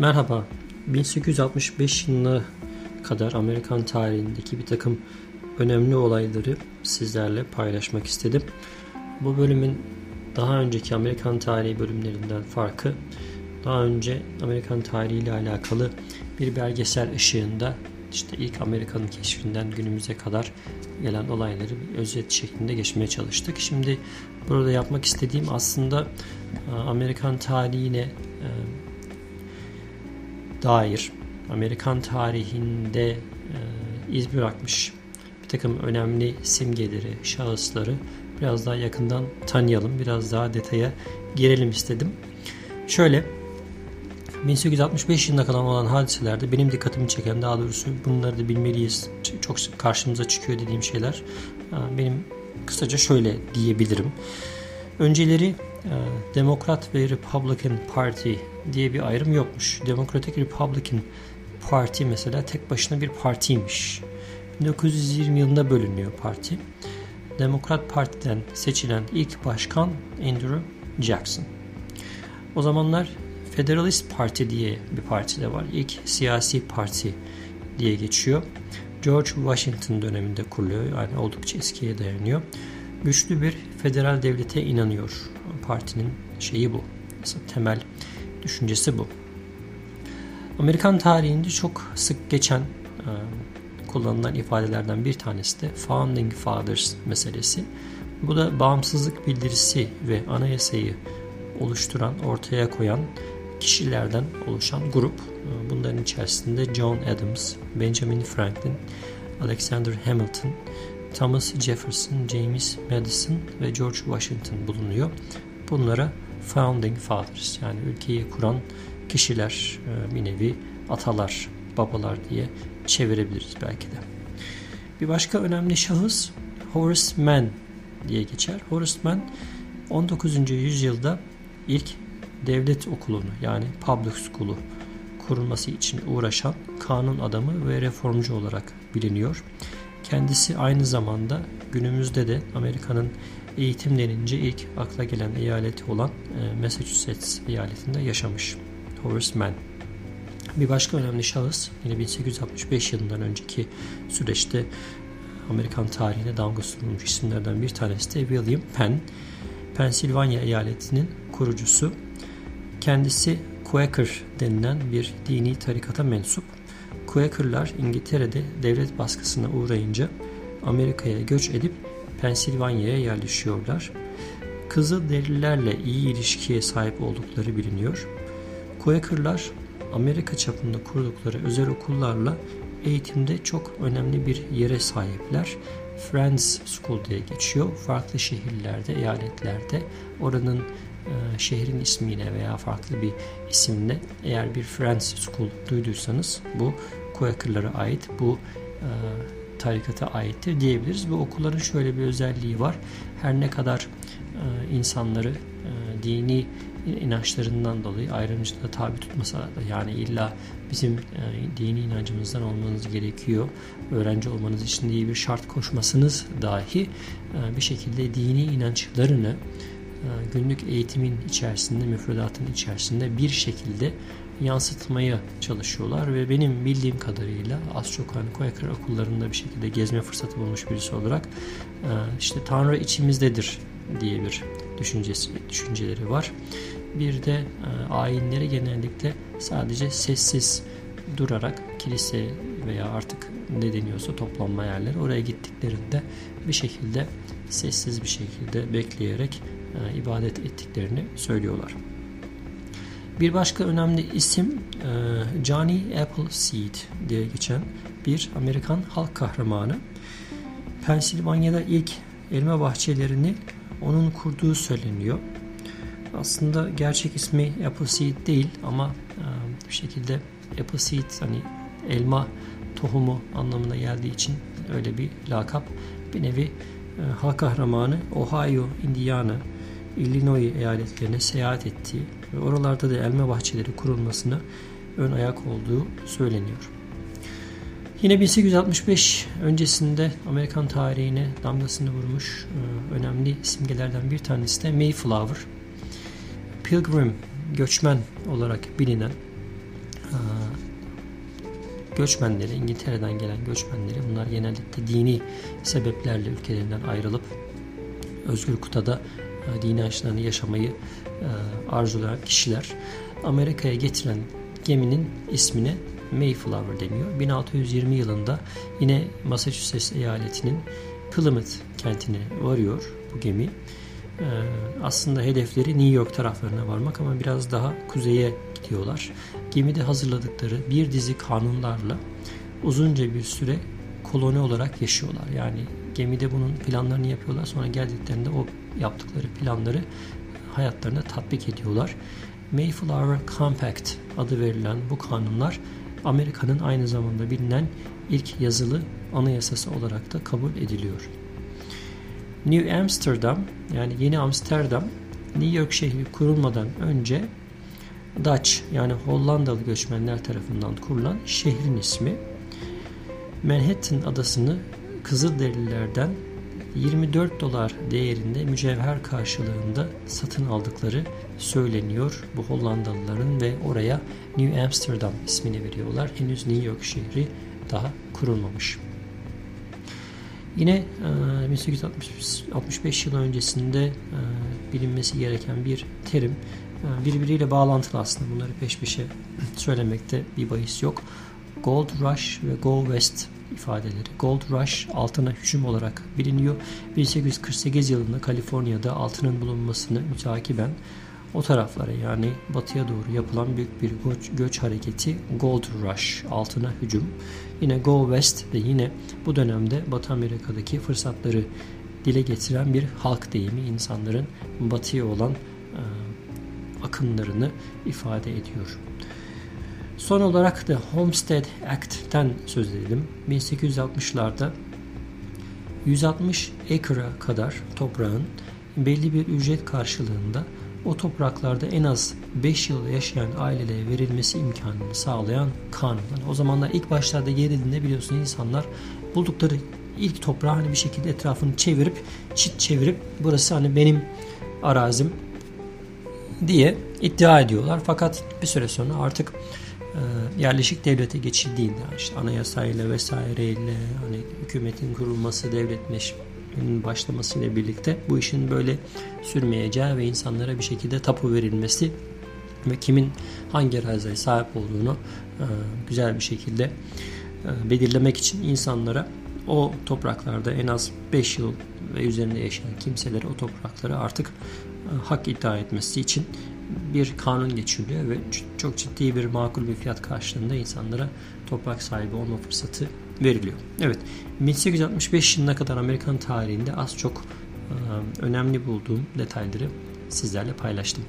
Merhaba. 1865 yılına kadar Amerikan tarihindeki bir takım önemli olayları sizlerle paylaşmak istedim. Bu bölümün daha önceki Amerikan tarihi bölümlerinden farkı daha önce Amerikan tarihi ile alakalı bir belgesel ışığında işte ilk Amerika'nın keşfinden günümüze kadar gelen olayları bir özet şeklinde geçmeye çalıştık. Şimdi burada yapmak istediğim aslında e, Amerikan tarihine e, dair Amerikan tarihinde e, iz bırakmış bir takım önemli simgeleri, şahısları biraz daha yakından tanıyalım, biraz daha detaya girelim istedim. Şöyle 1865 yılında kalan olan hadiselerde benim dikkatimi çeken daha doğrusu bunları da bilmeliyiz. Çok karşımıza çıkıyor dediğim şeyler. Benim kısaca şöyle diyebilirim. Önceleri e, Demokrat ve Republican Party diye bir ayrım yokmuş. Democratic Republican Party mesela tek başına bir partiymiş. 1920 yılında bölünüyor parti. Demokrat Parti'den seçilen ilk başkan Andrew Jackson. O zamanlar Federalist Parti diye bir parti de var. İlk siyasi parti diye geçiyor. George Washington döneminde kuruluyor. Yani oldukça eskiye dayanıyor. Güçlü bir federal devlete inanıyor. Partinin şeyi bu. Mesela temel düşüncesi bu. Amerikan tarihinde çok sık geçen e, kullanılan ifadelerden bir tanesi de Founding Fathers meselesi. Bu da bağımsızlık bildirisi ve anayasayı oluşturan, ortaya koyan kişilerden oluşan grup. Ee, bunların içerisinde John Adams, Benjamin Franklin, Alexander Hamilton, Thomas Jefferson, James Madison ve George Washington bulunuyor. Bunlara Founding Fathers yani ülkeyi kuran kişiler e, bir nevi atalar, babalar diye çevirebiliriz belki de. Bir başka önemli şahıs Horace Mann diye geçer. Horace Mann 19. yüzyılda ilk devlet okulunu yani public school'u kurulması için uğraşan kanun adamı ve reformcu olarak biliniyor. Kendisi aynı zamanda günümüzde de Amerika'nın eğitim denince ilk akla gelen eyaleti olan e, Massachusetts eyaletinde yaşamış. Horace Mann. Bir başka önemli şahıs yine 1865 yılından önceki süreçte Amerikan tarihine damgasını vurmuş isimlerden bir tanesi de William Penn. Pensilvanya eyaletinin kurucusu Kendisi Quaker denilen bir dini tarikata mensup. Quaker'lar İngiltere'de devlet baskısına uğrayınca Amerika'ya göç edip Pensilvanya'ya yerleşiyorlar. Kızıl derilerle iyi ilişkiye sahip oldukları biliniyor. Quaker'lar Amerika çapında kurdukları özel okullarla eğitimde çok önemli bir yere sahipler. Friends School diye geçiyor. Farklı şehirlerde, eyaletlerde oranın e, şehrin ismiyle veya farklı bir isimle eğer bir Friends School duyduysanız bu Quaker'lara ait bu e, tarikata aittir diyebiliriz. Bu okulların şöyle bir özelliği var. Her ne kadar e, insanları e, dini inançlarından dolayı ayrımcılığa tabi tutmasa da yani illa bizim e, dini inancımızdan olmanız gerekiyor. Öğrenci olmanız için diye bir şart koşmasınız dahi e, bir şekilde dini inançlarını e, günlük eğitimin içerisinde, müfredatın içerisinde bir şekilde yansıtmaya çalışıyorlar ve benim bildiğim kadarıyla az çok hani Quaker okullarında bir şekilde gezme fırsatı bulmuş birisi olarak e, işte Tanrı içimizdedir diye bir düşüncesi, düşünceleri var. Bir de e, ayinleri genellikle sadece sessiz durarak kilise veya artık ne deniyorsa toplanma yerleri oraya gittiklerinde bir şekilde sessiz bir şekilde bekleyerek e, ibadet ettiklerini söylüyorlar. Bir başka önemli isim e, Johnny Appleseed diye geçen bir Amerikan halk kahramanı. Pensilvanya'da ilk elma bahçelerini onun kurduğu söyleniyor. Aslında gerçek ismi Appleseed değil ama e, bir şekilde Appleseed hani elma tohumu anlamına geldiği için öyle bir lakap. Bir nevi halk kahramanı Ohio, Indiana, Illinois eyaletlerine seyahat ettiği ve oralarda da elma bahçeleri kurulmasına ön ayak olduğu söyleniyor. Yine 1865 öncesinde Amerikan tarihine damgasını vurmuş e, önemli simgelerden bir tanesi de Mayflower. Pilgrim, göçmen olarak bilinen göçmenleri, İngiltere'den gelen göçmenleri bunlar genellikle dini sebeplerle ülkelerinden ayrılıp özgür kıtada e, dini açlarını yaşamayı e, arzulayan kişiler Amerika'ya getiren geminin ismine Mayflower deniyor. 1620 yılında yine Massachusetts eyaletinin Plymouth kentine varıyor bu gemi. Ee, aslında hedefleri New York taraflarına varmak ama biraz daha kuzeye gidiyorlar. Gemide hazırladıkları bir dizi kanunlarla uzunca bir süre koloni olarak yaşıyorlar. Yani gemide bunun planlarını yapıyorlar. Sonra geldiklerinde o yaptıkları planları hayatlarına tatbik ediyorlar. Mayflower Compact adı verilen bu kanunlar Amerika'nın aynı zamanda bilinen ilk yazılı anayasası olarak da kabul ediliyor. New Amsterdam yani Yeni Amsterdam New York şehri kurulmadan önce Dutch yani Hollandalı göçmenler tarafından kurulan şehrin ismi. Manhattan adasını Kızılderililerden 24 dolar değerinde mücevher karşılığında satın aldıkları söyleniyor bu Hollandalıların ve oraya New Amsterdam ismini veriyorlar. Henüz New York şehri daha kurulmamış. Yine 1865 yıl öncesinde bilinmesi gereken bir terim birbiriyle bağlantılı aslında bunları peş peşe söylemekte bir bahis yok. Gold Rush ve Go West ifadeleri. Gold Rush altına hücum olarak biliniyor. 1848 yılında Kaliforniya'da altının bulunmasını mütakiben o taraflara yani batıya doğru yapılan büyük bir göç, göç hareketi Gold Rush altına hücum. Yine Go West de yine bu dönemde Batı Amerika'daki fırsatları dile getiren bir halk deyimi insanların batıya olan e, akımlarını ifade ediyor. Son olarak da Homestead Act'ten söz edelim. 1860'larda 160 acre'a kadar toprağın belli bir ücret karşılığında o topraklarda en az 5 yıl yaşayan ailelere verilmesi imkanını sağlayan kanunlar. O zamanlar ilk başlarda gerildiğinde biliyorsun insanlar buldukları ilk toprağı hani bir şekilde etrafını çevirip çit çevirip burası hani benim arazim diye iddia ediyorlar. Fakat bir süre sonra artık yerleşik devlete geçildiğinde işte anayasayla vesaireyle hani hükümetin kurulması, devletleşmenin başlamasıyla birlikte bu işin böyle sürmeyeceği ve insanlara bir şekilde tapu verilmesi ve kimin hangi araziye sahip olduğunu e, güzel bir şekilde e, belirlemek için insanlara o topraklarda en az 5 yıl ve üzerinde yaşayan kimseleri o toprakları artık hak iddia etmesi için bir kanun geçiriliyor ve çok ciddi bir makul bir fiyat karşılığında insanlara toprak sahibi olma fırsatı veriliyor. Evet 1865 yılına kadar Amerikan tarihinde az çok önemli bulduğum detayları sizlerle paylaştım.